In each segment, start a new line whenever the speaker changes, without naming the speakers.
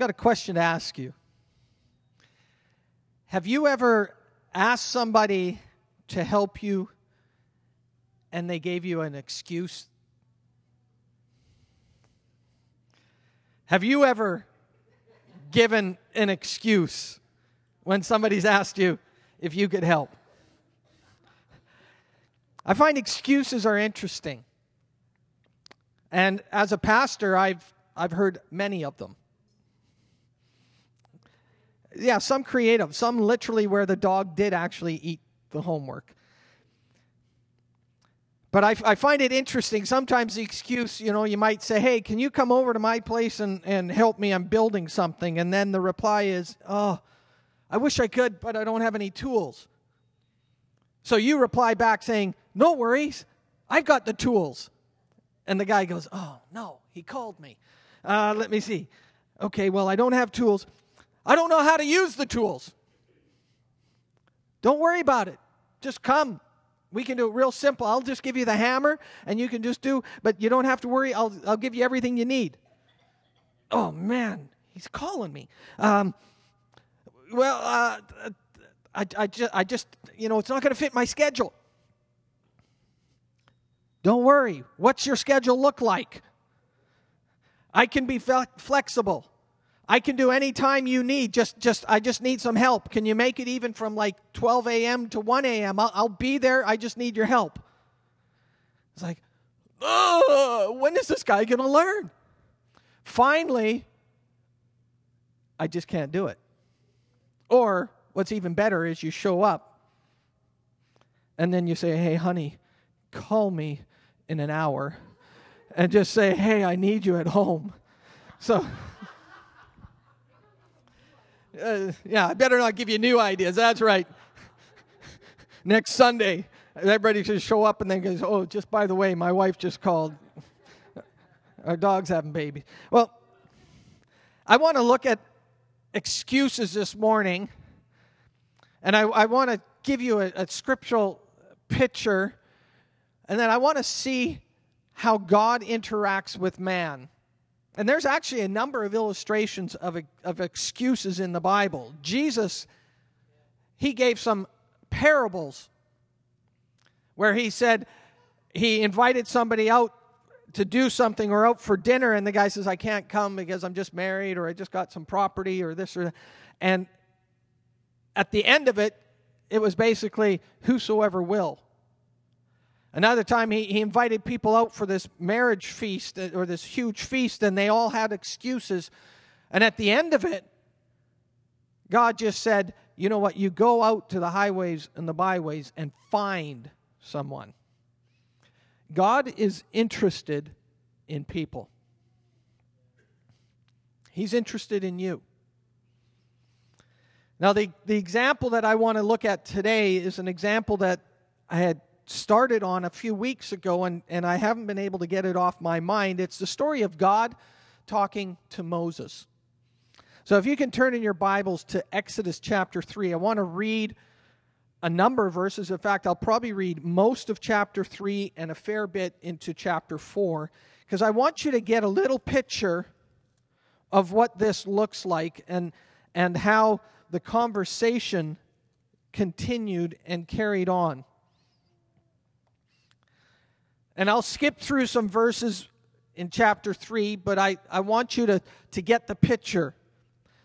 got a question to ask you. Have you ever asked somebody to help you and they gave you an excuse? Have you ever given an excuse when somebody's asked you if you could help? I find excuses are interesting. And as a pastor, I've, I've heard many of them. Yeah, some creative, some literally where the dog did actually eat the homework. But I, I, find it interesting. Sometimes the excuse, you know, you might say, hey, can you come over to my place and, and help me? I'm building something. And then the reply is, oh, I wish I could, but I don't have any tools. So you reply back saying, no worries, I've got the tools. And the guy goes, Oh, no, he called me. Uh, let me see. Okay, well, I don't have tools. I don't know how to use the tools. Don't worry about it. Just come. We can do it real simple. I'll just give you the hammer and you can just do, but you don't have to worry. I'll, I'll give you everything you need. Oh, man, he's calling me. Um, well, uh, I, I, just, I just, you know, it's not going to fit my schedule. Don't worry. What's your schedule look like? I can be flexible. I can do any time you need. Just, just, I just need some help. Can you make it even from like 12 a.m. to 1 a.m.? I'll, I'll be there. I just need your help. It's like, when is this guy going to learn? Finally, I just can't do it. Or what's even better is you show up and then you say, hey, honey, call me in an hour and just say, hey, I need you at home. So, uh, yeah, I better not give you new ideas. That's right. Next Sunday, everybody should show up and then goes, oh, just by the way, my wife just called. Our dog's having babies. Well, I want to look at excuses this morning, and I, I want to give you a, a scriptural picture and then I want to see how God interacts with man. And there's actually a number of illustrations of, of excuses in the Bible. Jesus, he gave some parables where he said he invited somebody out to do something or out for dinner, and the guy says, I can't come because I'm just married or I just got some property or this or that. And at the end of it, it was basically, Whosoever will. Another time, he, he invited people out for this marriage feast uh, or this huge feast, and they all had excuses. And at the end of it, God just said, You know what? You go out to the highways and the byways and find someone. God is interested in people, He's interested in you. Now, the, the example that I want to look at today is an example that I had started on a few weeks ago, and, and I haven't been able to get it off my mind. It's the story of God talking to Moses. So if you can turn in your Bibles to Exodus chapter 3, I want to read a number of verses. In fact, I'll probably read most of chapter 3 and a fair bit into chapter 4, because I want you to get a little picture of what this looks like and, and how the conversation continued and carried on. And I'll skip through some verses in chapter 3, but I, I want you to, to get the picture.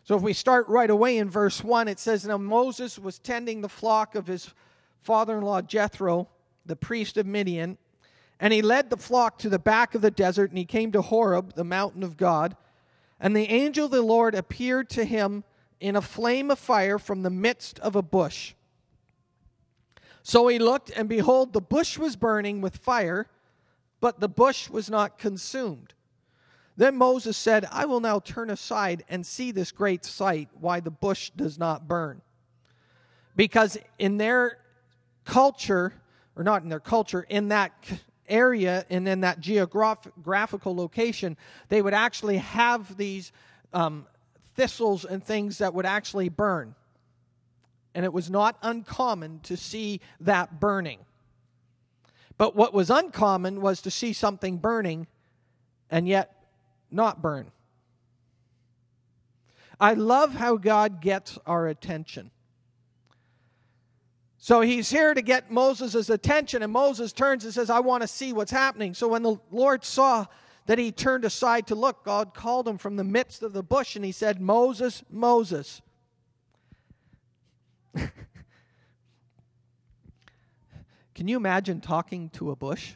So if we start right away in verse 1, it says, Now Moses was tending the flock of his father in law Jethro, the priest of Midian, and he led the flock to the back of the desert, and he came to Horeb, the mountain of God. And the angel of the Lord appeared to him in a flame of fire from the midst of a bush. So he looked, and behold, the bush was burning with fire but the bush was not consumed. Then Moses said, I will now turn aside and see this great sight, why the bush does not burn. Because in their culture, or not in their culture, in that area and in that geographical location, they would actually have these um, thistles and things that would actually burn. And it was not uncommon to see that burning. But what was uncommon was to see something burning and yet not burn. I love how God gets our attention. So he's here to get Moses' attention, and Moses turns and says, I want to see what's happening. So when the Lord saw that he turned aside to look, God called him from the midst of the bush, and he said, Moses, Moses. Can you imagine talking to a bush?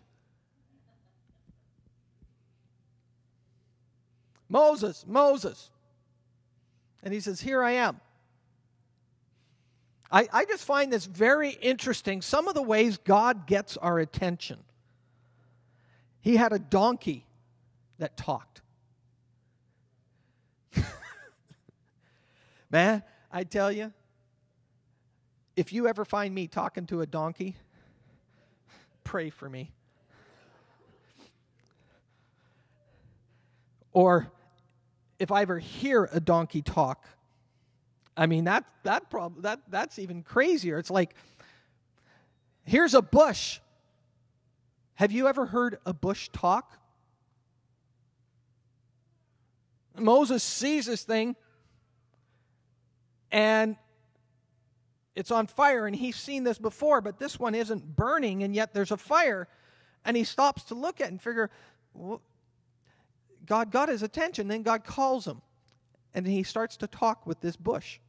Moses, Moses. And he says, Here I am. I, I just find this very interesting. Some of the ways God gets our attention. He had a donkey that talked. Man, I tell you, if you ever find me talking to a donkey, pray for me. Or if I ever hear a donkey talk, I mean that that prob- that that's even crazier. It's like here's a bush. Have you ever heard a bush talk? Moses sees this thing and it's on fire and he's seen this before but this one isn't burning and yet there's a fire and he stops to look at and figure well, God got his attention. Then God calls him. And he starts to talk with this bush.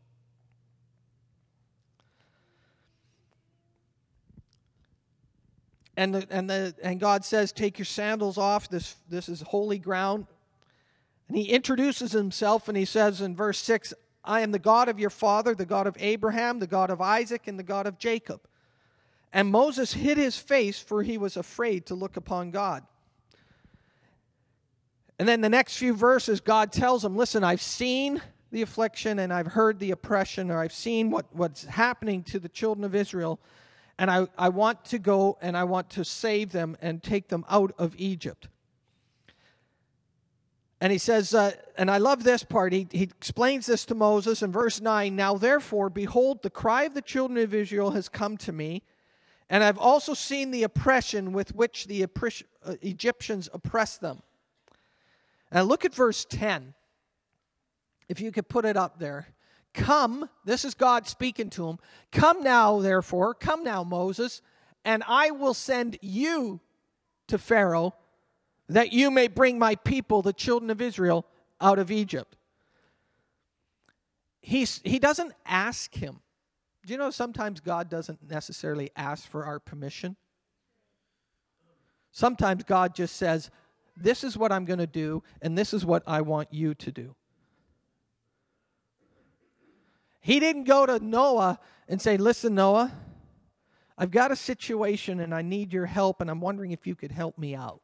And, the, and, the, and God says, Take your sandals off. This, this is holy ground. And he introduces himself and he says in verse 6 I am the God of your father, the God of Abraham, the God of Isaac, and the God of Jacob. And Moses hid his face, for he was afraid to look upon God. And then the next few verses, God tells him, Listen, I've seen the affliction and I've heard the oppression, or I've seen what, what's happening to the children of Israel, and I, I want to go and I want to save them and take them out of Egypt. And he says, uh, and I love this part. He, he explains this to Moses in verse 9 Now therefore, behold, the cry of the children of Israel has come to me, and I've also seen the oppression with which the uh, Egyptians oppress them. And look at verse 10. If you could put it up there. Come, this is God speaking to him. Come now, therefore, come now, Moses, and I will send you to Pharaoh that you may bring my people, the children of Israel, out of Egypt. He's, he doesn't ask him. Do you know sometimes God doesn't necessarily ask for our permission? Sometimes God just says, this is what I'm going to do, and this is what I want you to do. He didn't go to Noah and say, Listen, Noah, I've got a situation and I need your help, and I'm wondering if you could help me out.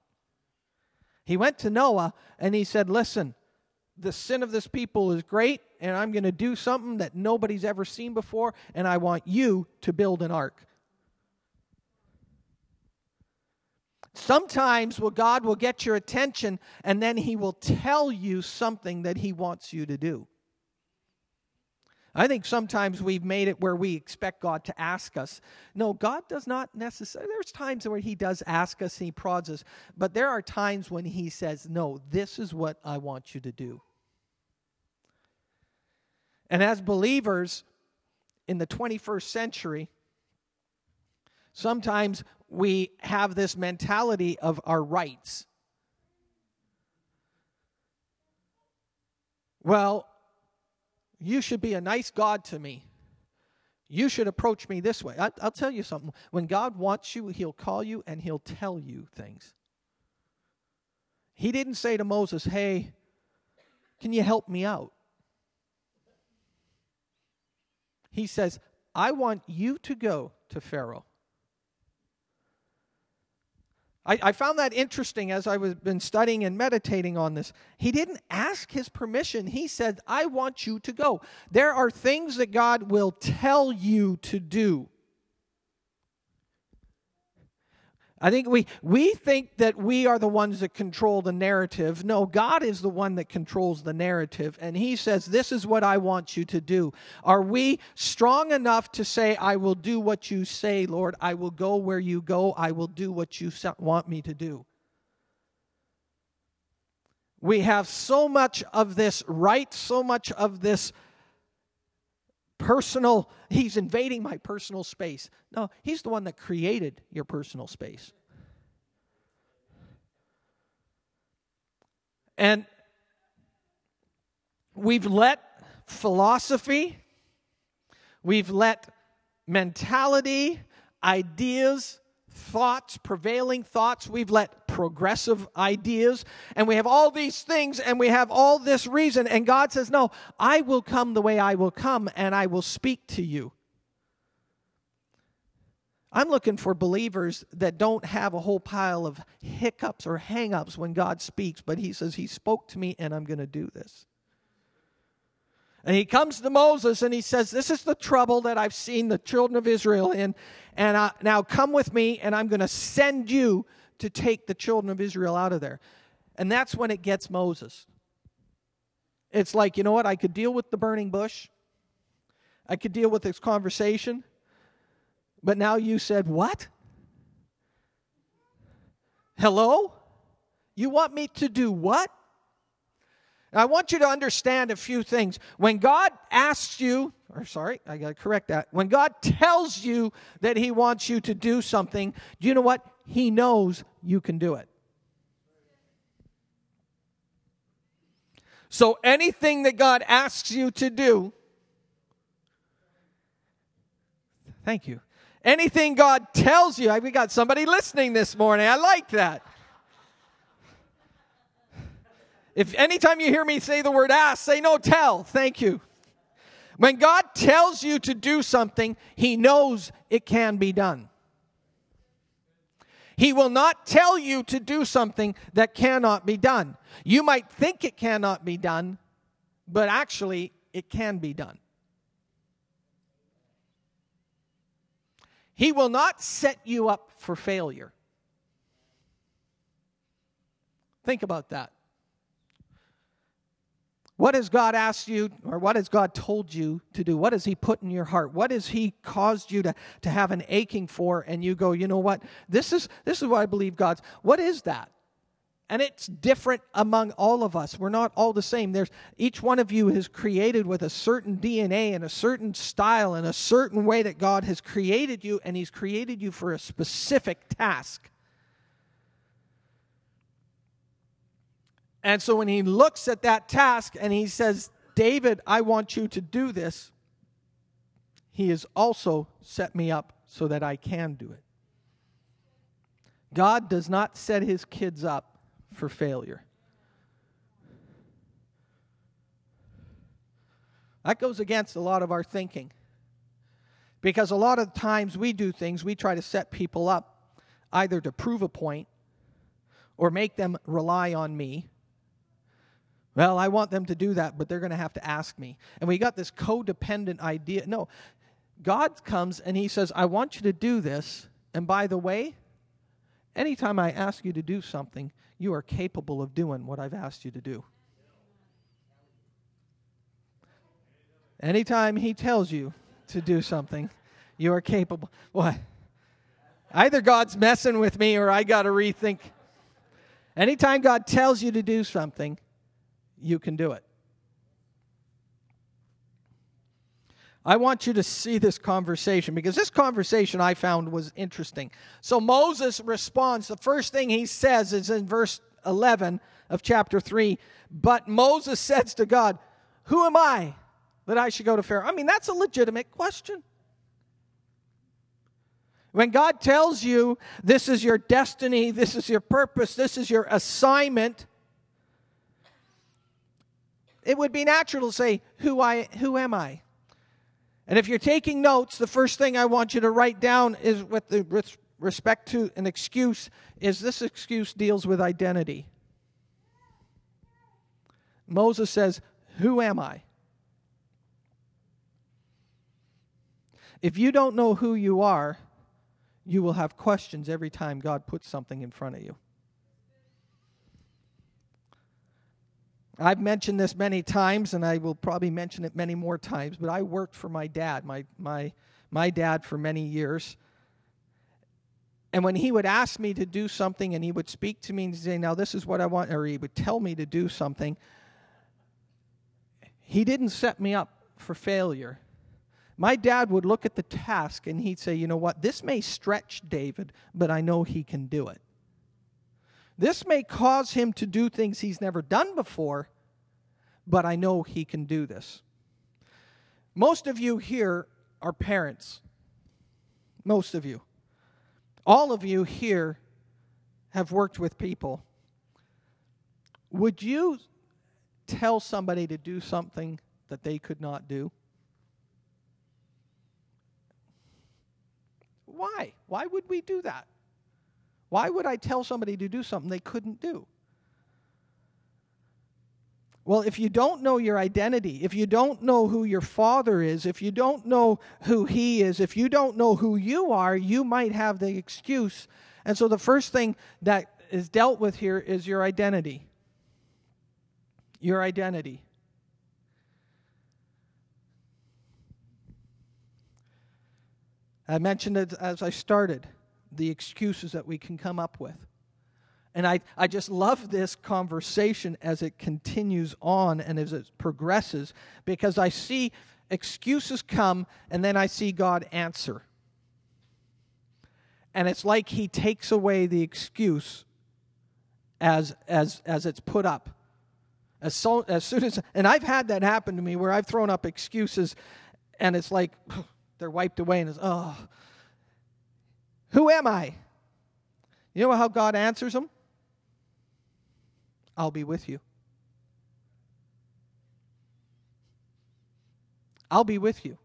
He went to Noah and he said, Listen, the sin of this people is great, and I'm going to do something that nobody's ever seen before, and I want you to build an ark. Sometimes well, God will get your attention and then He will tell you something that He wants you to do. I think sometimes we've made it where we expect God to ask us. No, God does not necessarily. There's times where He does ask us, and He prods us, but there are times when He says, No, this is what I want you to do. And as believers in the 21st century, sometimes we have this mentality of our rights. Well, you should be a nice God to me. You should approach me this way. I, will tell you something. When God wants you, He'll call you and He'll tell you things. He didn't say to Moses, Hey, can you help me out? He says, I want you to go to Pharaoh. I, I found that interesting as I was been studying and meditating on this. He didn't ask his permission. He said, I want you to go. There are things that God will tell you to do. I think we, we think that we are the ones that control the narrative. No, God is the one that controls the narrative. And He says, This is what I want you to do. Are we strong enough to say, I will do what you say, Lord? I will go where you go. I will do what you want me to do? we have so much of this right, so much of this personal, he's invading my personal space. No, he's the one that created your personal space. And we've let philosophy, we've let mentality, ideas, thoughts, prevailing thoughts. We've let progressive ideas, and we have all these things, and we have all this reason. And God says, No, I will come the way I will come, and I will speak to you. I'm looking for believers that don't have a whole pile of hiccups or hangups when God speaks, but He says, He spoke to me, and I'm going to do this. And he comes to Moses and he says, This is the trouble that I've seen the children of Israel in. And I, now come with me, and I'm going to send you to take the children of Israel out of there. And that's when it gets Moses. It's like, you know what? I could deal with the burning bush, I could deal with this conversation. But now you said, What? Hello? You want me to do what? I want you to understand a few things. When God asks you, or sorry, I got to correct that. When God tells you that He wants you to do something, do you know what? He knows you can do it. So anything that God asks you to do, thank you. Anything God tells you, we got somebody listening this morning. I like that. If anytime you hear me say the word ask, say no, tell. Thank you. When God tells you to do something, He knows it can be done. He will not tell you to do something that cannot be done. You might think it cannot be done, but actually, it can be done. He will not set you up for failure. Think about that. What has God asked you, or what has God told you to do? What has He put in your heart? What has He caused you to, to have an aching for? And you go, you know what? This is, this is what I believe God's. What is that? And it's different among all of us. We're not all the same. There's each one of you is created with a certain DNA and a certain style and a certain way that God has created you, and He's created you for a specific task. And so when he looks at that task and he says, David, I want you to do this, he has also set me up so that I can do it. God does not set his kids up for failure. That goes against a lot of our thinking. Because a lot of times we do things, we try to set people up either to prove a point or make them rely on me well, I want them to do that, but they're going to have to ask me. And we got this codependent idea. No, God comes and He says, I want you to do this. And by the way, anytime I ask you to do something, you are capable of doing what I've asked you to do. Anytime He tells you to do something, you are capable. What? Either God's messing with me or I got to rethink. Anytime God tells you to do something, you can do it. I want you to see this conversation because this conversation I found was interesting. So Moses responds. The first thing he says is in verse 11 of chapter 3. But Moses says to God, Who am I that I should go to Pharaoh? I mean, that's a legitimate question. When God tells you this is your destiny, this is your purpose, this is your assignment, it would be natural to say, Who, I, who am I? And if you're taking notes, the first thing I want you to write down is with, the, with respect to an excuse is this excuse deals with identity. Moses says, Who am I? If you don't know who you are, you will have questions every time God puts something in front of you. I've mentioned this many times, and I will probably mention it many more times, but I worked for my dad, my, my, my dad, for many years. And when he would ask me to do something and he would speak to me and say, Now, this is what I want, or he would tell me to do something, he didn't set me up for failure. My dad would look at the task and he'd say, You know what? This may stretch David, but I know he can do it. This may cause him to do things he's never done before, but I know he can do this. Most of you here are parents. Most of you. All of you here have worked with people. Would you tell somebody to do something that they could not do? Why? Why would we do that? Why would I tell somebody to do something they couldn't do? Well, if you don't know your identity, if you don't know who your father is, if you don't know who he is, if you don't know who you are, you might have the excuse. And so the first thing that is dealt with here is your identity. Your identity. I mentioned it as I started the excuses that we can come up with. And I, I just love this conversation as it continues on and as it progresses because I see excuses come and then I see God answer. And it's like he takes away the excuse as, as, as it's put up. As, so, as soon as, and I've had that happen to me where I've thrown up excuses and it's like they're wiped away and it's, oh, who am I? You know how God answers them? I'll be with you. I'll be with you.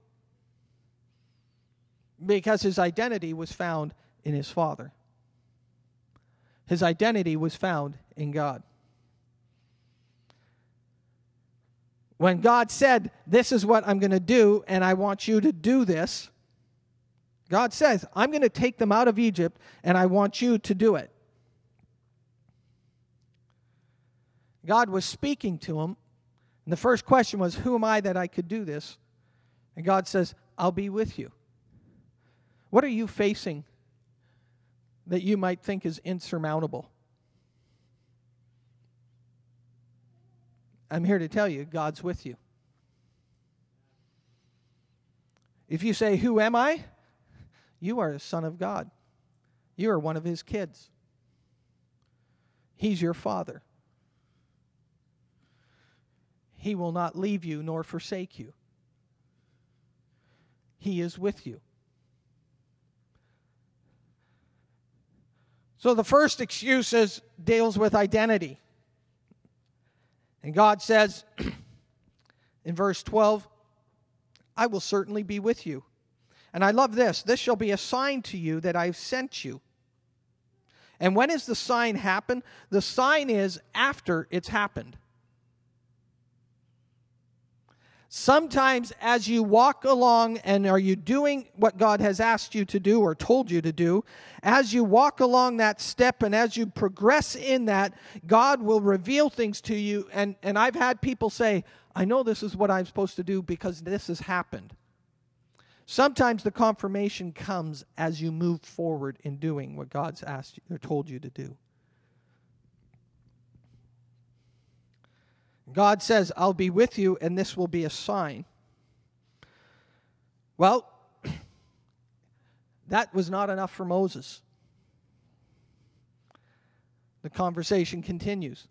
Because his identity was found in his Father, his identity was found in God. When God said, This is what I'm going to do, and I want you to do this, God says, I'm going to take them out of Egypt, and I want you to do it. God was speaking to him. And the first question was, Who am I that I could do this? And God says, I'll be with you. What are you facing that you might think is insurmountable? I'm here to tell you, God's with you. If you say, Who am I? You are a son of God. You are one of his kids. He's your father. He will not leave you nor forsake you. He is with you. So the first excuse is deals with identity. And God says in verse 12, I will certainly be with you. And I love this. This shall be a sign to you that I've sent you. And when is the sign happen? The sign is after it's happened. Sometimes, as you walk along and are you doing what God has asked you to do or told you to do, as you walk along that step and as you progress in that, God will reveal things to you. And, and I've had people say, I know this is what I'm supposed to do because this has happened. Sometimes the confirmation comes as you move forward in doing what God's asked you or told you to do. God says, I'll be with you, and this will be a sign. Well, that was not enough for Moses. The conversation continues.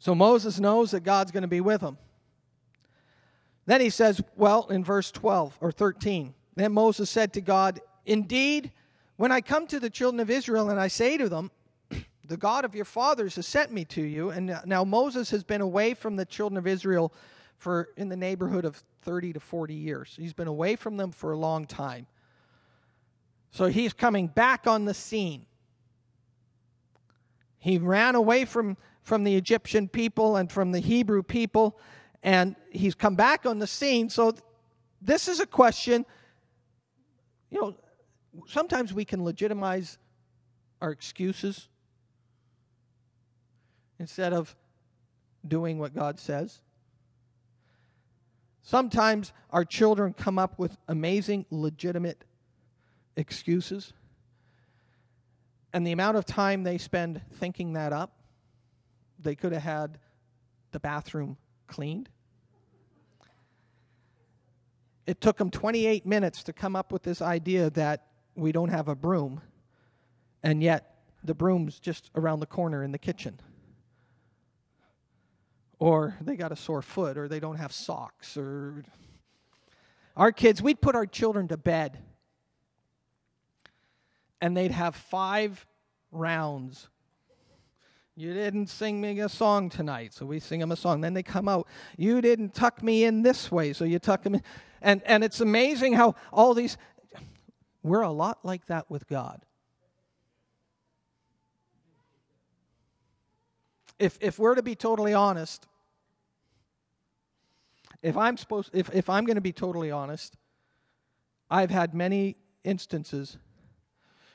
So Moses knows that God's going to be with him. Then he says, well, in verse 12 or 13, then Moses said to God, Indeed, when I come to the children of Israel and I say to them, the God of your fathers has sent me to you. And now Moses has been away from the children of Israel for in the neighborhood of 30 to 40 years. He's been away from them for a long time. So he's coming back on the scene. He ran away from, from the Egyptian people and from the Hebrew people, and he's come back on the scene. So this is a question, you know, sometimes we can legitimize our excuses instead of doing what God says. Sometimes our children come up with amazing, legitimate excuses. And the amount of time they spend thinking that up, they could have had the bathroom cleaned. It took them 28 minutes to come up with this idea that we don't have a broom, and yet the broom's just around the corner in the kitchen. Or they got a sore foot, or they don't have socks, or. Our kids, we'd put our children to bed, and they'd have five rounds. You didn't sing me a song tonight, so we sing them a song. Then they come out. You didn't tuck me in this way, so you tuck them in. And, and it's amazing how all these, we're a lot like that with God. If, if we're to be totally honest, if I'm supposed if, if I'm going to be totally honest, I've had many instances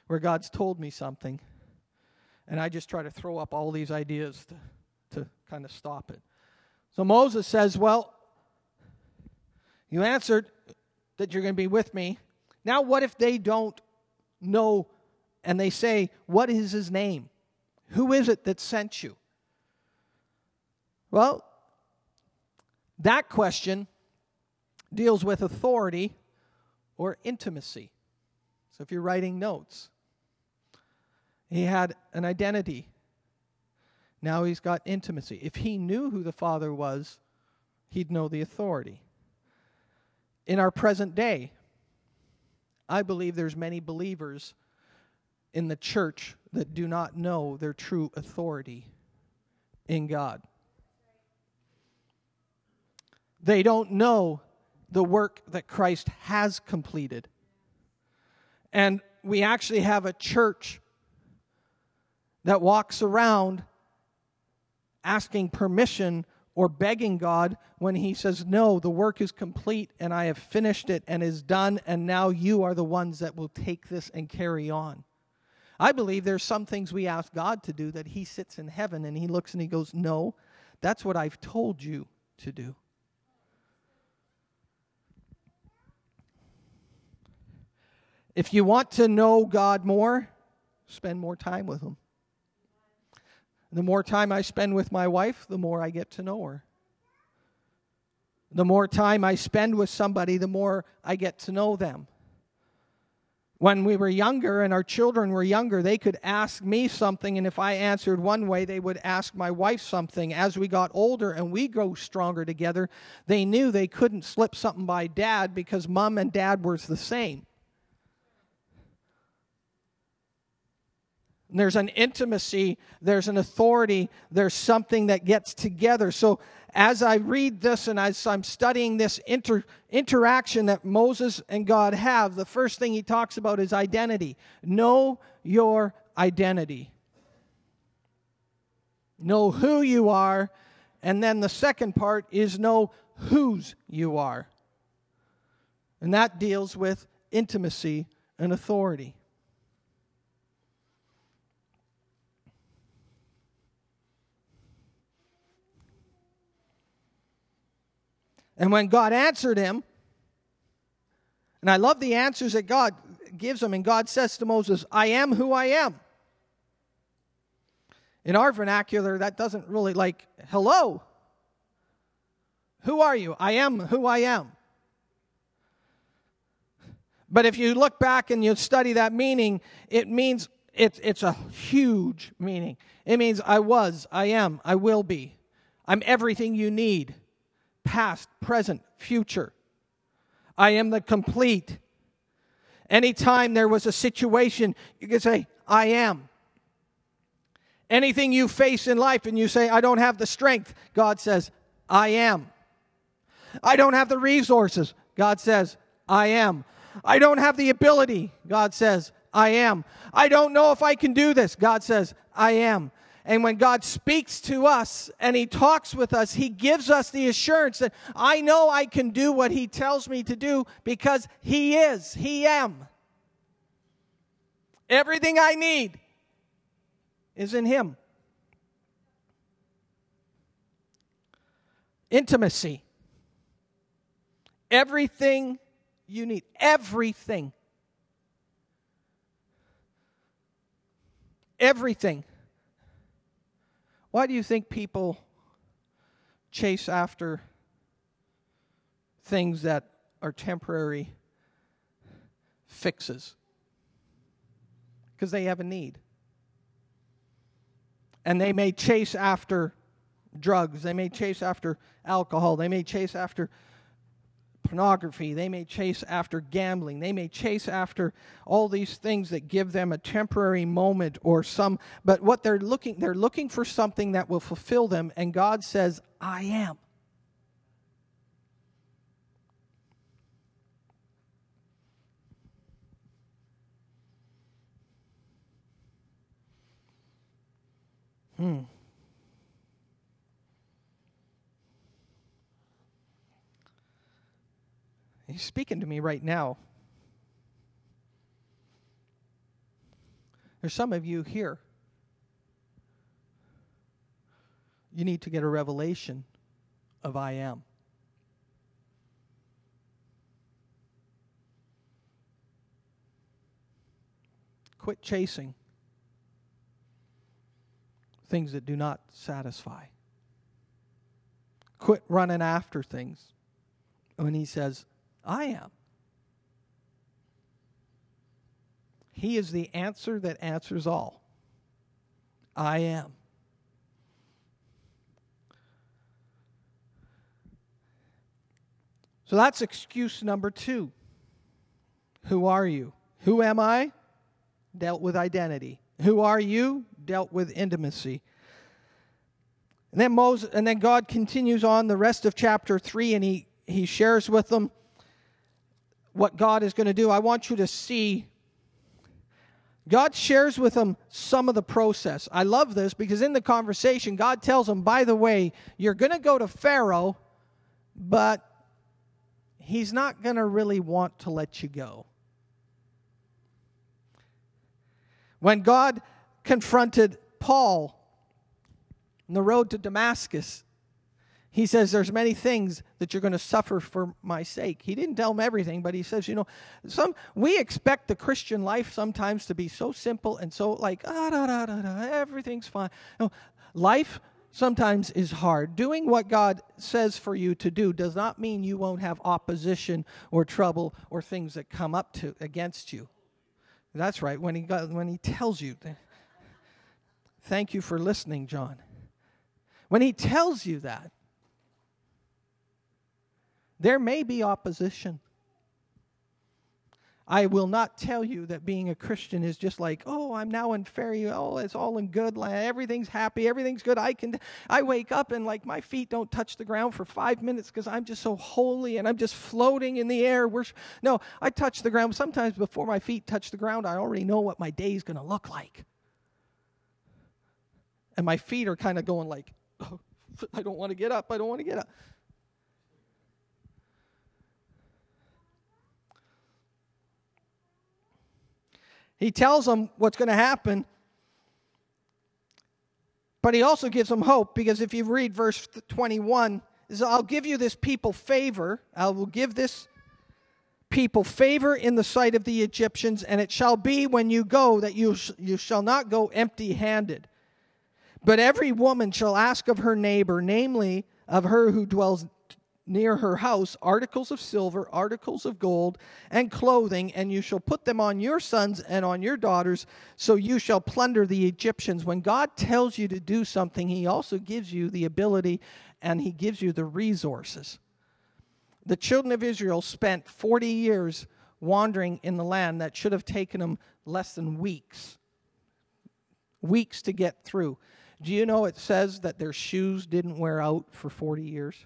where God's told me something, and I just try to throw up all these ideas to, to kind of stop it. So Moses says, Well, you answered that you're going to be with me. Now, what if they don't know and they say, What is his name? Who is it that sent you? Well, that question deals with authority or intimacy. So if you're writing notes, he had an identity. Now he's got intimacy. If he knew who the Father was, he'd know the authority. In our present day, I believe there's many believers in the church that do not know their true authority in God. They don't know the work that Christ has completed. And we actually have a church that walks around asking permission or begging God when He says, No, the work is complete and I have finished it and is done, and now you are the ones that will take this and carry on. I believe there's some things we ask God to do that He sits in heaven and He looks and He goes, No, that's what I've told you to do. If you want to know God more, spend more time with Him. The more time I spend with my wife, the more I get to know her. The more time I spend with somebody, the more I get to know them. When we were younger and our children were younger, they could ask me something, and if I answered one way, they would ask my wife something. As we got older and we grew stronger together, they knew they couldn't slip something by dad because mom and dad were the same. There's an intimacy, there's an authority, there's something that gets together. So, as I read this and as I'm studying this inter, interaction that Moses and God have, the first thing he talks about is identity. Know your identity. Know who you are. And then the second part is know whose you are. And that deals with intimacy and authority. And when God answered him, and I love the answers that God gives him, and God says to Moses, I am who I am. In our vernacular, that doesn't really like, hello. Who are you? I am who I am. But if you look back and you study that meaning, it means it's, it's a huge meaning. It means I was, I am, I will be. I'm everything you need past, present, future. I am the complete. Anytime there was a situation, you could say, I am. Anything you face in life and you say, I don't have the strength, God says, I am. I don't have the resources, God says, I am. I don't have the ability, God says, I am. I don't know if I can do this, God says, I am. And when God speaks to us and He talks with us, He gives us the assurance that I know I can do what He tells me to do because He is, He am. Everything I need is in Him. Intimacy. Everything you need, everything everything. Why do you think people chase after things that are temporary fixes? Because they have a need. And they may chase after drugs, they may chase after alcohol, they may chase after pornography, they may chase after gambling, they may chase after all these things that give them a temporary moment or some but what they're looking they're looking for something that will fulfill them and God says, "I am." Hmm. He's speaking to me right now. There's some of you here. You need to get a revelation of I am. Quit chasing things that do not satisfy. Quit running after things when he says, I am. He is the answer that answers all. I am. So that's excuse number two. Who are you? Who am I? Dealt with identity. Who are you? Dealt with intimacy. And then Moses and then God continues on the rest of chapter 3 and he he shares with them what God is going to do. I want you to see God shares with them some of the process. I love this because in the conversation, God tells them, by the way, you're going to go to Pharaoh, but he's not going to really want to let you go. When God confronted Paul on the road to Damascus, he says there's many things that you're going to suffer for my sake. He didn't tell him everything but he says you know some we expect the christian life sometimes to be so simple and so like ah, da, da, da, da, everything's fine. No, life sometimes is hard. Doing what god says for you to do does not mean you won't have opposition or trouble or things that come up to against you. That's right when he got, when he tells you thank you for listening john. When he tells you that there may be opposition. I will not tell you that being a Christian is just like, oh, I'm now in fairy, oh, it's all in good land, everything's happy, everything's good. I can, I wake up and like my feet don't touch the ground for five minutes because I'm just so holy and I'm just floating in the air. We're, no, I touch the ground. Sometimes before my feet touch the ground, I already know what my day is going to look like, and my feet are kind of going like, oh, I don't want to get up. I don't want to get up. He tells them what's going to happen, but he also gives them hope because if you read verse 21, says, I'll give you this people favor. I will give this people favor in the sight of the Egyptians, and it shall be when you go that you, sh- you shall not go empty handed. But every woman shall ask of her neighbor, namely of her who dwells near her house articles of silver, articles of gold, and clothing, and you shall put them on your sons and on your daughters, so you shall plunder the Egyptians. When God tells you to do something, He also gives you the ability and He gives you the resources. The children of Israel spent 40 years wandering in the land that should have taken them less than weeks. Weeks to get through. Do you know it says that their shoes didn't wear out for 40 years?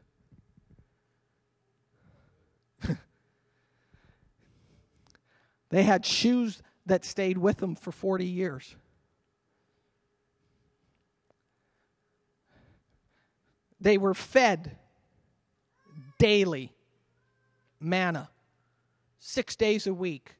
They had shoes that stayed with them for 40 years. They were fed daily manna, six days a week.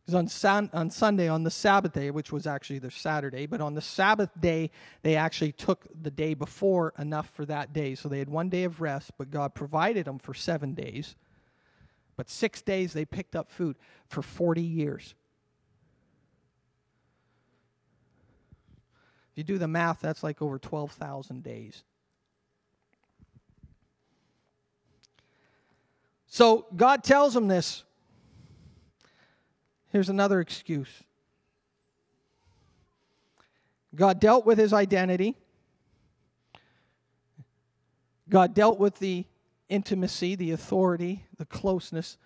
Because on, Sun, on Sunday, on the Sabbath day, which was actually their Saturday, but on the Sabbath day, they actually took the day before enough for that day. So they had one day of rest, but God provided them for seven days. But six days they picked up food for 40 years. If you do the math, that's like over 12,000 days. So God tells them this. Here's another excuse God dealt with his identity, God dealt with the intimacy, the authority, the closeness.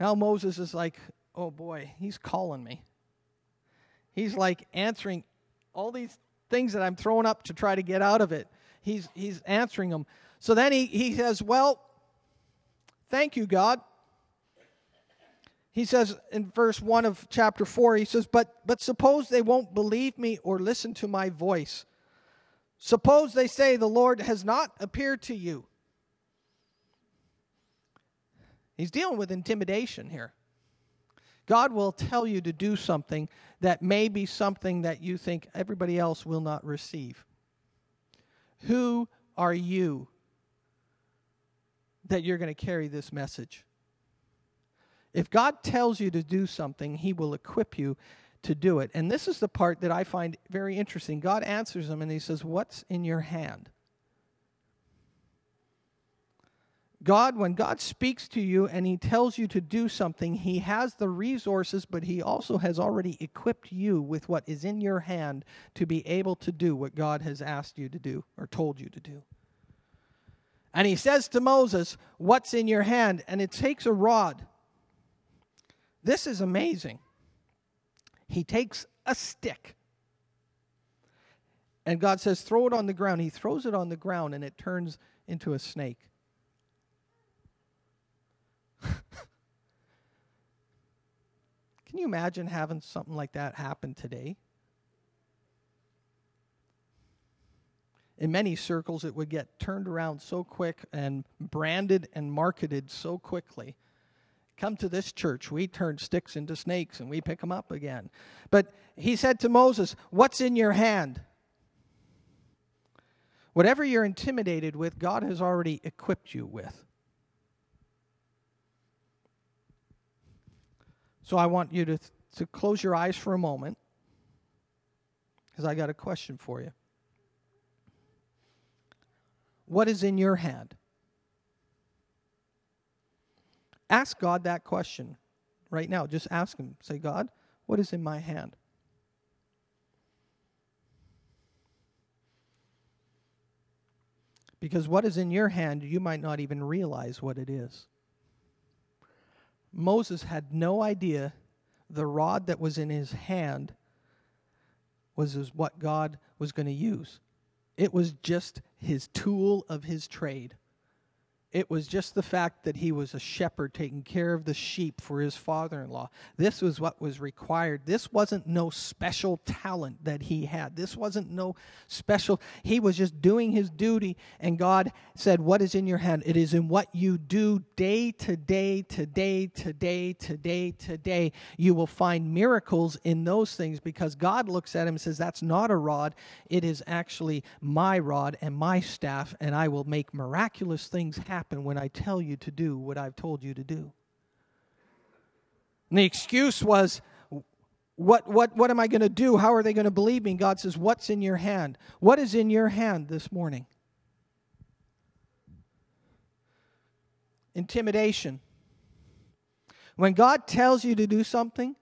Now Moses is like, oh boy, he's calling me. He's like answering all these things that I'm throwing up to try to get out of it. He's, he's answering them. So then he, he says, Well, thank you, God. He says in verse 1 of chapter 4, he says, But, but suppose they won't believe me or listen to my voice. Suppose they say, The Lord has not appeared to you. He's dealing with intimidation here. God will tell you to do something that may be something that you think everybody else will not receive. Who are you that you're going to carry this message? If God tells you to do something, He will equip you to do it. And this is the part that I find very interesting. God answers him and He says, What's in your hand? God, when God speaks to you and He tells you to do something, He has the resources, but He also has already equipped you with what is in your hand to be able to do what God has asked you to do or told you to do. And He says to Moses, What's in your hand? And it takes a rod. This is amazing. He takes a stick. And God says, Throw it on the ground. He throws it on the ground and it turns into a snake. Can you imagine having something like that happen today? In many circles, it would get turned around so quick and branded and marketed so quickly. Come to this church, we turn sticks into snakes and we pick them up again. But he said to Moses, What's in your hand? Whatever you're intimidated with, God has already equipped you with. So I want you to, to close your eyes for a moment because I got a question for you. What is in your hand? Ask God that question right now. Just ask Him. Say, God, what is in my hand? Because what is in your hand, you might not even realize what it is. Moses had no idea the rod that was in his hand was what God was going to use. It was just his tool of his trade. It was just the fact that he was a shepherd taking care of the sheep for his father in law. This was what was required. This wasn't no special talent that he had. This wasn't no special. He was just doing his duty, and God said, What is in your hand? It is in what you do day to day, to day, to day, to day, to day. You will find miracles in those things because God looks at him and says, That's not a rod. It is actually my rod and my staff, and I will make miraculous things happen happen when I tell you to do what I've told you to do. And the excuse was, what, what, what am I going to do? How are they going to believe me? God says, What's in your hand? What is in your hand this morning? Intimidation. When God tells you to do something,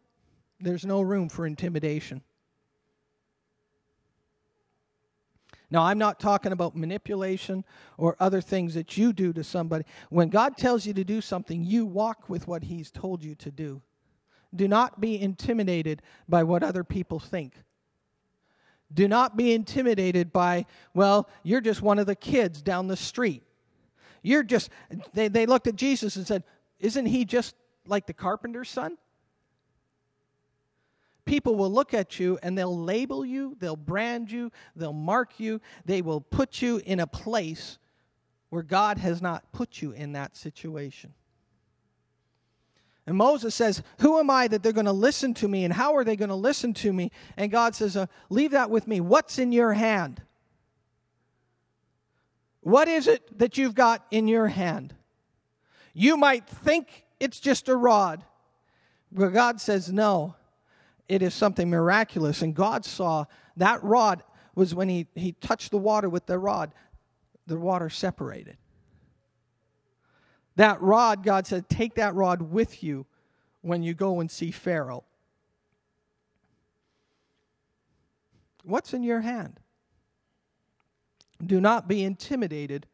there's no room for intimidation. Now, I'm not talking about manipulation or other things that you do to somebody. When God tells you to do something, you walk with what He's told you to do. Do not be intimidated by what other people think. Do not be intimidated by, well, you're just one of the kids down the street. You're just, they, they looked at Jesus and said, Isn't he just like the carpenter's son? People will look at you and they'll label you, they'll brand you, they'll mark you, they will put you in a place where God has not put you in that situation. And Moses says, Who am I that they're going to listen to me? And how are they going to listen to me? And God says, uh, Leave that with me. What's in your hand? What is it that you've got in your hand? You might think it's just a rod, but God says, No, it is something miraculous. And God saw that rod was when he, he touched the water with the rod, the water separated. That rod, God said, take that rod with you when you go and see Pharaoh. What's in your hand? Do not be intimidated.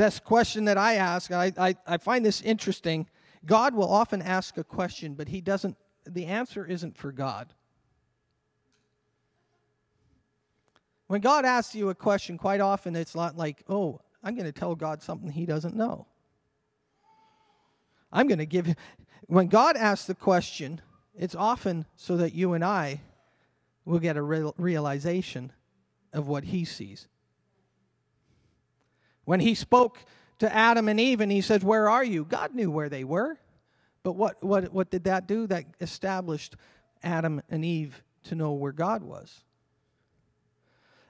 This question that I ask, I, I, I find this interesting. God will often ask a question, but he doesn't, the answer isn't for God. When God asks you a question, quite often it's not like, oh, I'm going to tell God something he doesn't know. I'm going to give him. When God asks the question, it's often so that you and I will get a real realization of what he sees. When he spoke to Adam and Eve and he says, Where are you? God knew where they were. But what, what, what did that do? That established Adam and Eve to know where God was.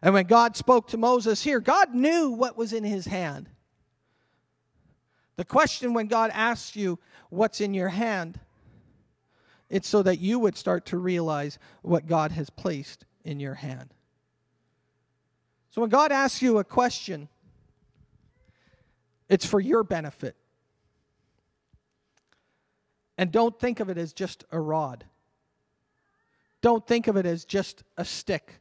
And when God spoke to Moses here, God knew what was in his hand. The question when God asks you what's in your hand, it's so that you would start to realize what God has placed in your hand. So when God asks you a question, it's for your benefit. And don't think of it as just a rod. Don't think of it as just a stick.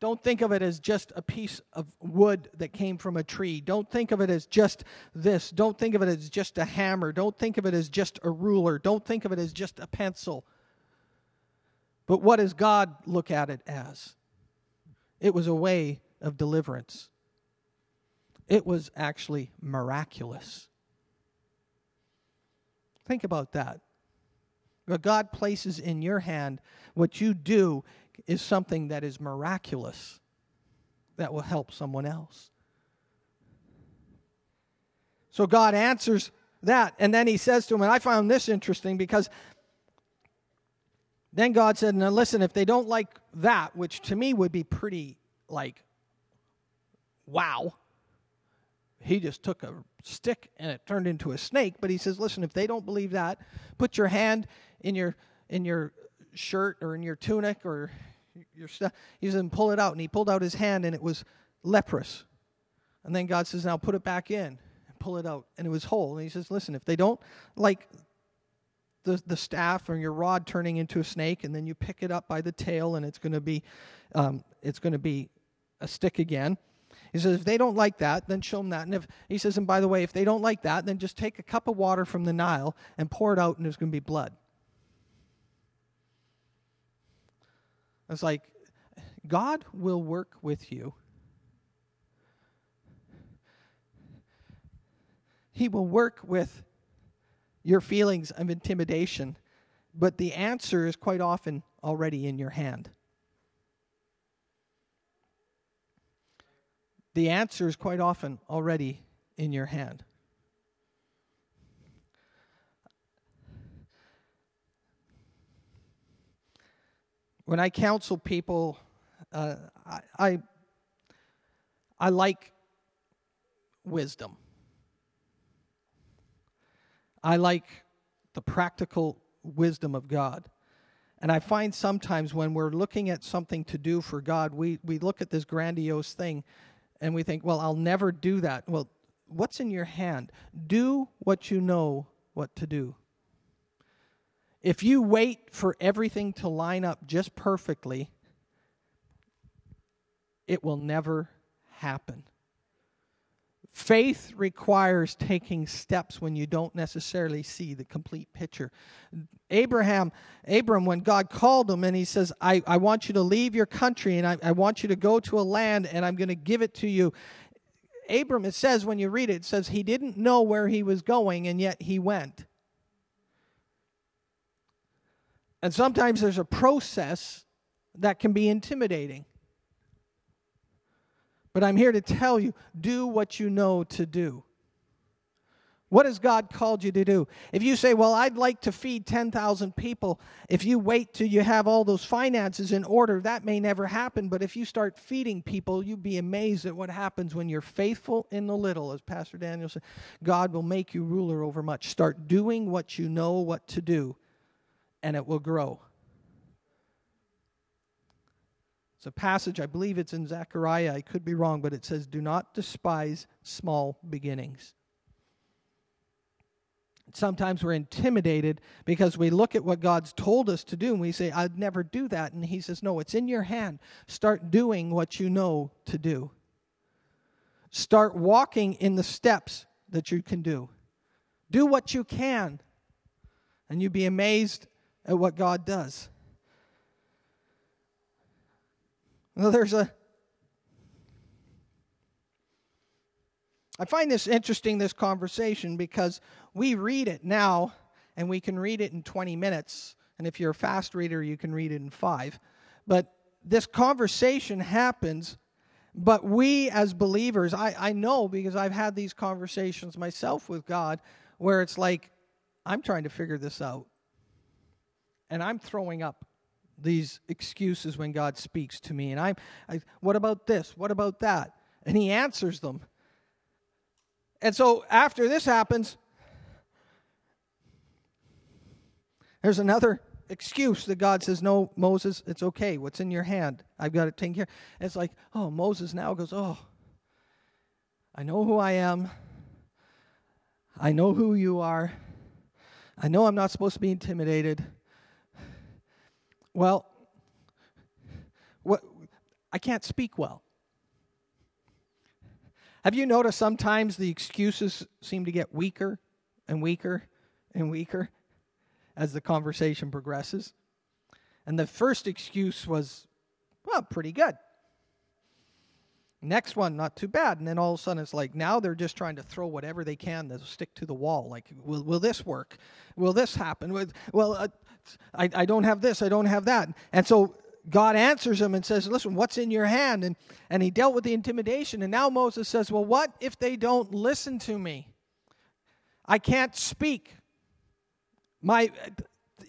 Don't think of it as just a piece of wood that came from a tree. Don't think of it as just this. Don't think of it as just a hammer. Don't think of it as just a ruler. Don't think of it as just a pencil. But what does God look at it as? It was a way of deliverance. It was actually miraculous. Think about that. What God places in your hand, what you do is something that is miraculous that will help someone else. So God answers that. And then he says to him, and I found this interesting because then God said, Now listen, if they don't like that, which to me would be pretty like, wow, he just took a stick and it turned into a snake. But he says, listen, if they don't believe that, put your hand in your in your shirt or in your tunic or your stuff. He said, pull it out. And he pulled out his hand and it was leprous. And then God says, now put it back in and pull it out. And it was whole. And he says, listen, if they don't like the, the staff or your rod turning into a snake and then you pick it up by the tail and it's going to be um, it's going to be a stick again he says, if they don't like that, then show them that. And if he says, and by the way, if they don't like that, then just take a cup of water from the Nile and pour it out, and there's going to be blood. It's like, God will work with you. He will work with your feelings of intimidation, but the answer is quite often already in your hand. The answer is quite often already in your hand. When I counsel people, uh, I, I, I like wisdom. I like the practical wisdom of God. And I find sometimes when we're looking at something to do for God, we, we look at this grandiose thing and we think, well, I'll never do that. Well, what's in your hand? Do what you know what to do. If you wait for everything to line up just perfectly, it will never happen. Faith requires taking steps when you don't necessarily see the complete picture. Abraham, Abram, when God called him and he says, I, I want you to leave your country and I, I want you to go to a land and I'm going to give it to you. Abram, it says when you read it, it says he didn't know where he was going and yet he went. And sometimes there's a process that can be intimidating. But I'm here to tell you do what you know to do. What has God called you to do? If you say, Well, I'd like to feed 10,000 people, if you wait till you have all those finances in order, that may never happen. But if you start feeding people, you'd be amazed at what happens when you're faithful in the little. As Pastor Daniel said, God will make you ruler over much. Start doing what you know what to do and it will grow. It's a passage, I believe it's in Zechariah. I could be wrong, but it says, Do not despise small beginnings. Sometimes we're intimidated because we look at what God's told us to do and we say, I'd never do that. And He says, No, it's in your hand. Start doing what you know to do. Start walking in the steps that you can do. Do what you can, and you'd be amazed at what God does. Well, there's a. I find this interesting, this conversation, because we read it now and we can read it in 20 minutes. And if you're a fast reader, you can read it in five. But this conversation happens, but we as believers, I, I know because I've had these conversations myself with God where it's like, I'm trying to figure this out. And I'm throwing up these excuses when God speaks to me. And I'm, I, what about this? What about that? And He answers them. And so after this happens, there's another excuse that God says, No, Moses, it's okay. What's in your hand? I've got it taken care. And it's like, oh, Moses now goes, Oh, I know who I am. I know who you are. I know I'm not supposed to be intimidated. Well, what, I can't speak well. Have you noticed sometimes the excuses seem to get weaker and weaker and weaker as the conversation progresses? And the first excuse was, well, pretty good. Next one, not too bad. And then all of a sudden it's like now they're just trying to throw whatever they can to stick to the wall. Like, will, will this work? Will this happen? Well, uh, I, I don't have this, I don't have that. And so God answers him and says, Listen, what's in your hand? And, and he dealt with the intimidation. And now Moses says, Well, what if they don't listen to me? I can't speak. My,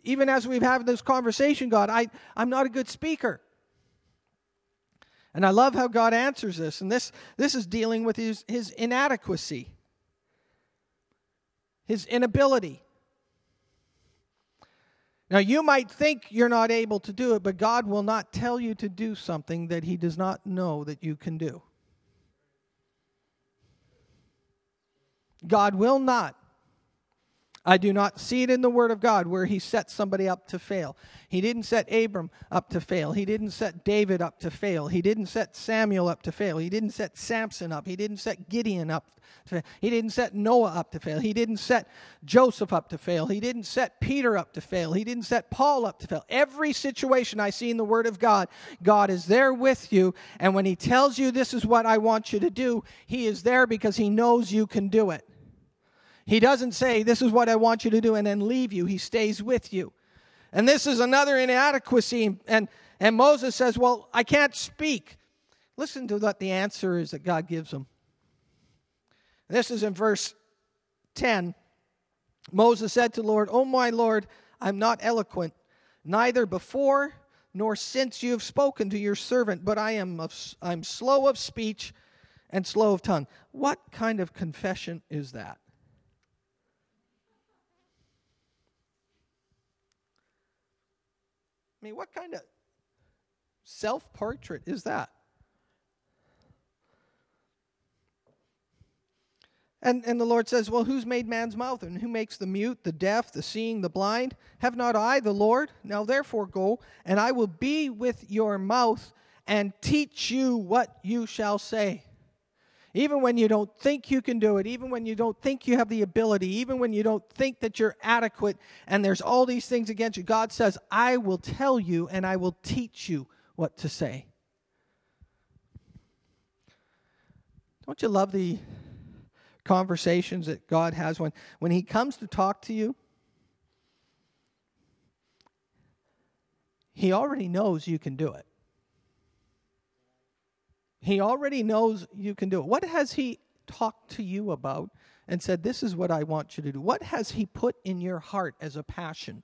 even as we've had this conversation, God, I, I'm not a good speaker. And I love how God answers this. And this, this is dealing with his, his inadequacy, his inability. Now, you might think you're not able to do it, but God will not tell you to do something that He does not know that you can do. God will not I do not see it in the Word of God where He set somebody up to fail. He didn't set Abram up to fail. He didn't set David up to fail. He didn't set Samuel up to fail. He didn't set Samson up. He didn't set Gideon up. He didn't set Noah up to fail. He didn't set Joseph up to fail. He didn't set Peter up to fail. He didn't set Paul up to fail. Every situation I see in the Word of God, God is there with you. And when He tells you this is what I want you to do, He is there because He knows you can do it. He doesn't say, This is what I want you to do, and then leave you. He stays with you. And this is another inadequacy. And, and Moses says, Well, I can't speak. Listen to what the answer is that God gives him. This is in verse 10. Moses said to Lord, Oh, my Lord, I'm not eloquent, neither before nor since you have spoken to your servant, but I am of, I'm slow of speech and slow of tongue. What kind of confession is that? I mean, what kind of self portrait is that? And, and the Lord says, Well, who's made man's mouth? And who makes the mute, the deaf, the seeing, the blind? Have not I, the Lord? Now therefore go, and I will be with your mouth and teach you what you shall say. Even when you don't think you can do it, even when you don't think you have the ability, even when you don't think that you're adequate and there's all these things against you, God says, I will tell you and I will teach you what to say. Don't you love the conversations that God has when, when He comes to talk to you? He already knows you can do it. He already knows you can do it. What has He talked to you about and said, This is what I want you to do? What has He put in your heart as a passion?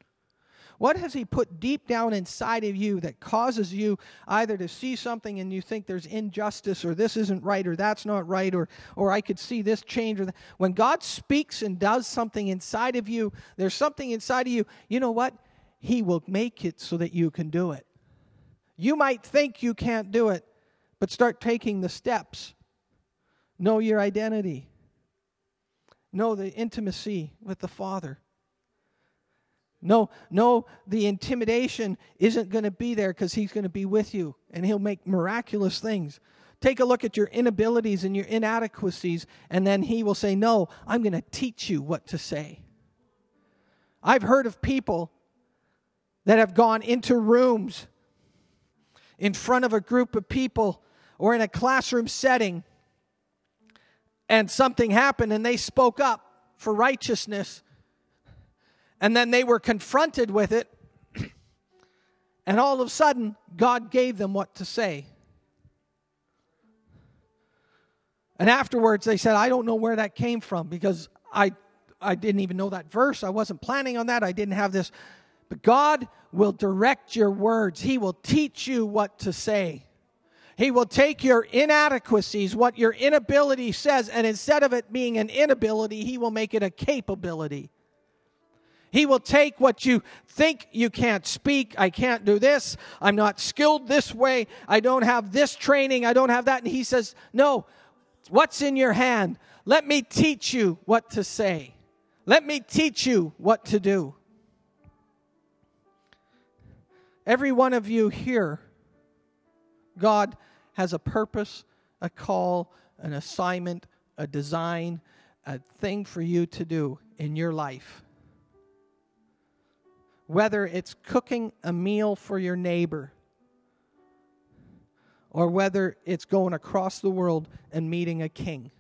What has He put deep down inside of you that causes you either to see something and you think there's injustice or this isn't right or that's not right or, or I could see this change? Or that. When God speaks and does something inside of you, there's something inside of you, you know what? He will make it so that you can do it. You might think you can't do it, but start taking the steps. Know your identity, know the intimacy with the Father. No, no, the intimidation isn't going to be there because he's going to be with you and he'll make miraculous things. Take a look at your inabilities and your inadequacies, and then he will say, No, I'm going to teach you what to say. I've heard of people that have gone into rooms in front of a group of people or in a classroom setting, and something happened and they spoke up for righteousness and then they were confronted with it. And all of a sudden, God gave them what to say. And afterwards, they said, I don't know where that came from because I, I didn't even know that verse. I wasn't planning on that. I didn't have this. But God will direct your words, He will teach you what to say. He will take your inadequacies, what your inability says, and instead of it being an inability, He will make it a capability. He will take what you think you can't speak. I can't do this. I'm not skilled this way. I don't have this training. I don't have that. And he says, No, what's in your hand? Let me teach you what to say. Let me teach you what to do. Every one of you here, God has a purpose, a call, an assignment, a design, a thing for you to do in your life whether it's cooking a meal for your neighbor or whether it's going across the world and meeting a king.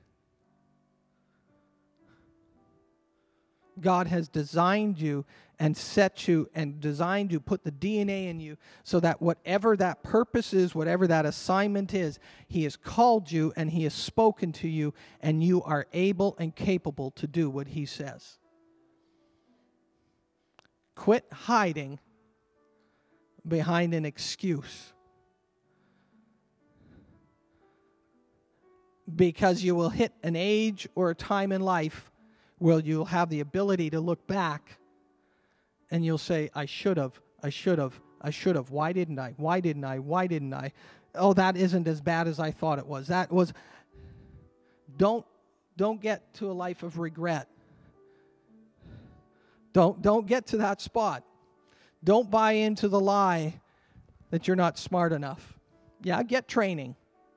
God has designed you and set you and designed you, put the DNA in you, so that whatever that purpose is, whatever that assignment is, He has called you and He has spoken to you, and you are able and capable to do what He says. Quit hiding behind an excuse. Because you will hit an age or a time in life where you'll have the ability to look back and you'll say, I should have, I should have, I should have. Why didn't I? Why didn't I? Why didn't I? Oh, that isn't as bad as I thought it was. That was. Don't don't get to a life of regret. Don't, don't get to that spot. Don't buy into the lie that you're not smart enough. Yeah, get training.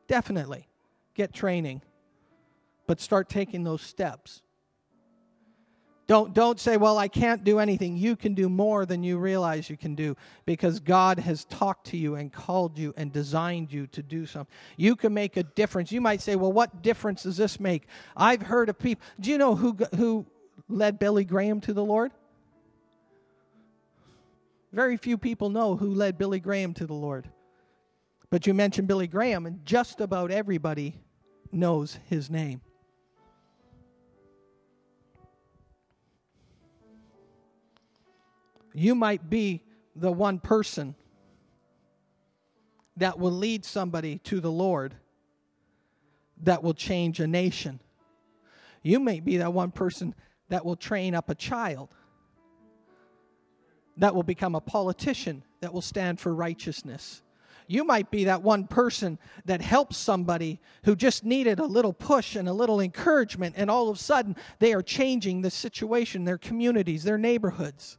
Definitely. Get training. But start taking those steps. Don't, don't say, well, I can't do anything. You can do more than you realize you can do because God has talked to you and called you and designed you to do something. You can make a difference. You might say, well, what difference does this make? I've heard of people. Do you know who, who led Billy Graham to the Lord? Very few people know who led Billy Graham to the Lord. But you mention Billy Graham, and just about everybody knows his name. You might be the one person that will lead somebody to the Lord that will change a nation. You may be that one person that will train up a child that will become a politician that will stand for righteousness. You might be that one person that helps somebody who just needed a little push and a little encouragement, and all of a sudden they are changing the situation, their communities, their neighborhoods.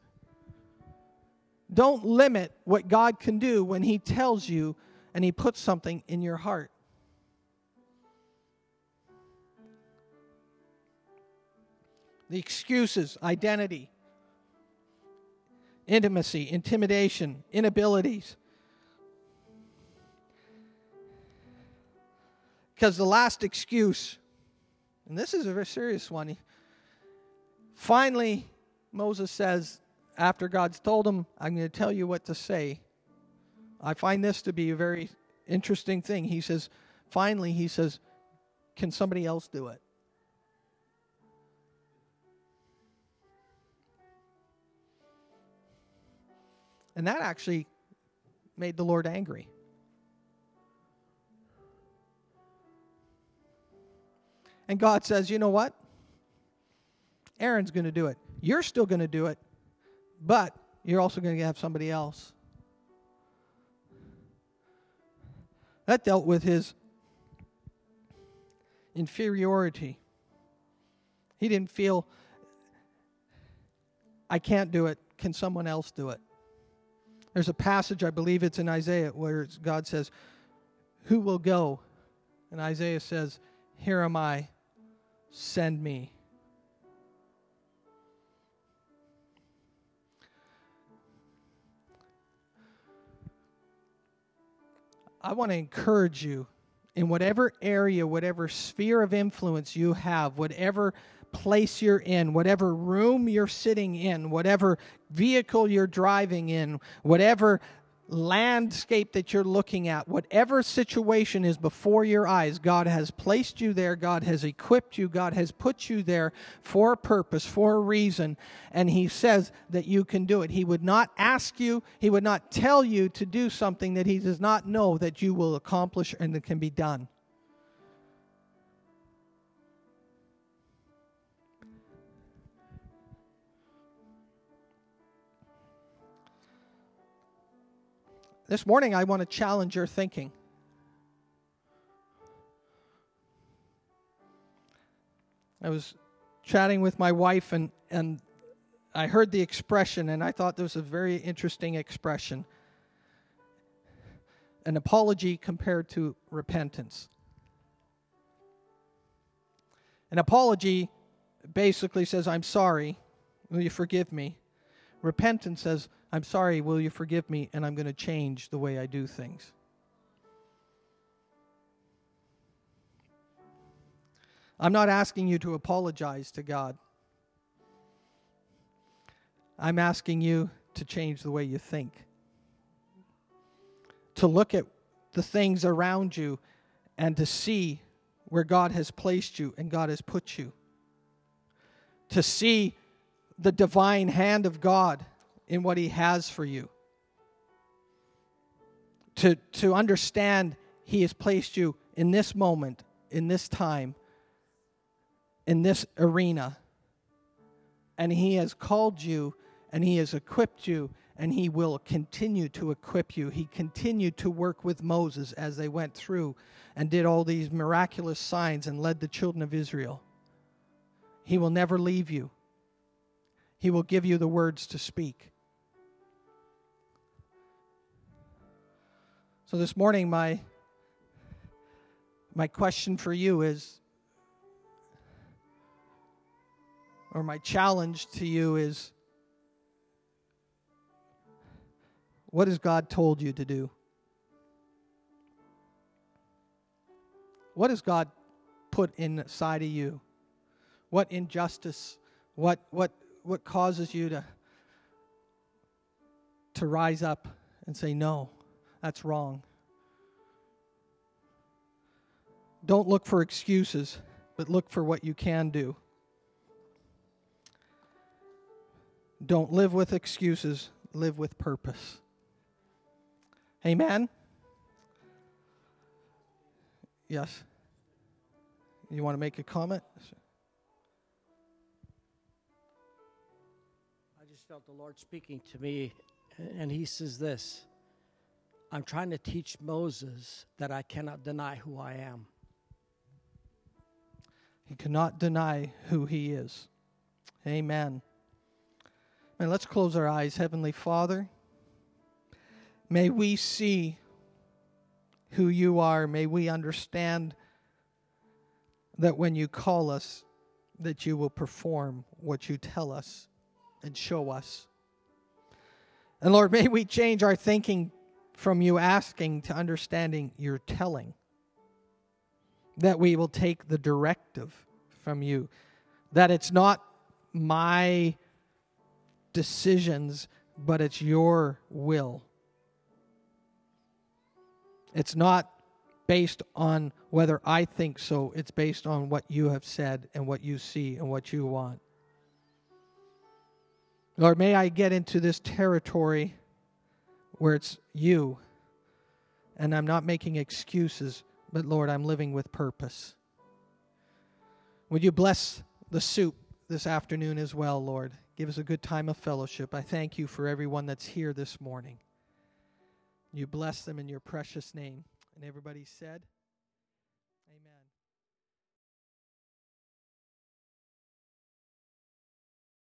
Don't limit what God can do when He tells you and He puts something in your heart. The excuses, identity, intimacy, intimidation, inabilities. Because the last excuse, and this is a very serious one, finally, Moses says, after God's told him, I'm going to tell you what to say. I find this to be a very interesting thing. He says, finally, he says, Can somebody else do it? And that actually made the Lord angry. And God says, you know what? Aaron's going to do it. You're still going to do it, but you're also going to have somebody else. That dealt with his inferiority. He didn't feel, I can't do it. Can someone else do it? There's a passage, I believe it's in Isaiah, where God says, Who will go? And Isaiah says, Here am I, send me. I want to encourage you in whatever area, whatever sphere of influence you have, whatever place you're in, whatever room you're sitting in, whatever vehicle you're driving in, whatever landscape that you're looking at, whatever situation is before your eyes, God has placed you there, God has equipped you, God has put you there for a purpose, for a reason, and He says that you can do it. He would not ask you, He would not tell you to do something that He does not know that you will accomplish and that can be done. This morning, I want to challenge your thinking. I was chatting with my wife, and, and I heard the expression, and I thought this was a very interesting expression an apology compared to repentance. An apology basically says, I'm sorry. Will you forgive me? Repentance says, I'm sorry, will you forgive me? And I'm going to change the way I do things. I'm not asking you to apologize to God. I'm asking you to change the way you think. To look at the things around you and to see where God has placed you and God has put you. To see the divine hand of God in what He has for you. To, to understand He has placed you in this moment, in this time, in this arena. And He has called you and He has equipped you and He will continue to equip you. He continued to work with Moses as they went through and did all these miraculous signs and led the children of Israel. He will never leave you. He will give you the words to speak. So this morning, my, my question for you is, or my challenge to you is, what has God told you to do? What has God put inside of you? What injustice? What what what causes you to to rise up and say no? That's wrong. Don't look for excuses, but look for what you can do. Don't live with excuses, live with purpose. Amen? Yes? You want to make a comment?
Felt the Lord speaking to me, and He says this I'm trying to teach Moses that I cannot deny who I am.
He cannot deny who he is. Amen. And let's close our eyes. Heavenly Father, may we see who you are. May we understand that when you call us, that you will perform what you tell us and show us. And Lord, may we change our thinking from you asking to understanding your telling. That we will take the directive from you. That it's not my decisions, but it's your will. It's not based on whether I think so, it's based on what you have said and what you see and what you want. Lord, may I get into this territory where it's you. And I'm not making excuses, but Lord, I'm living with purpose. Would you bless the soup this afternoon as well, Lord? Give us a good time of fellowship. I thank you for everyone that's here this morning. You bless them in your precious name. And everybody said.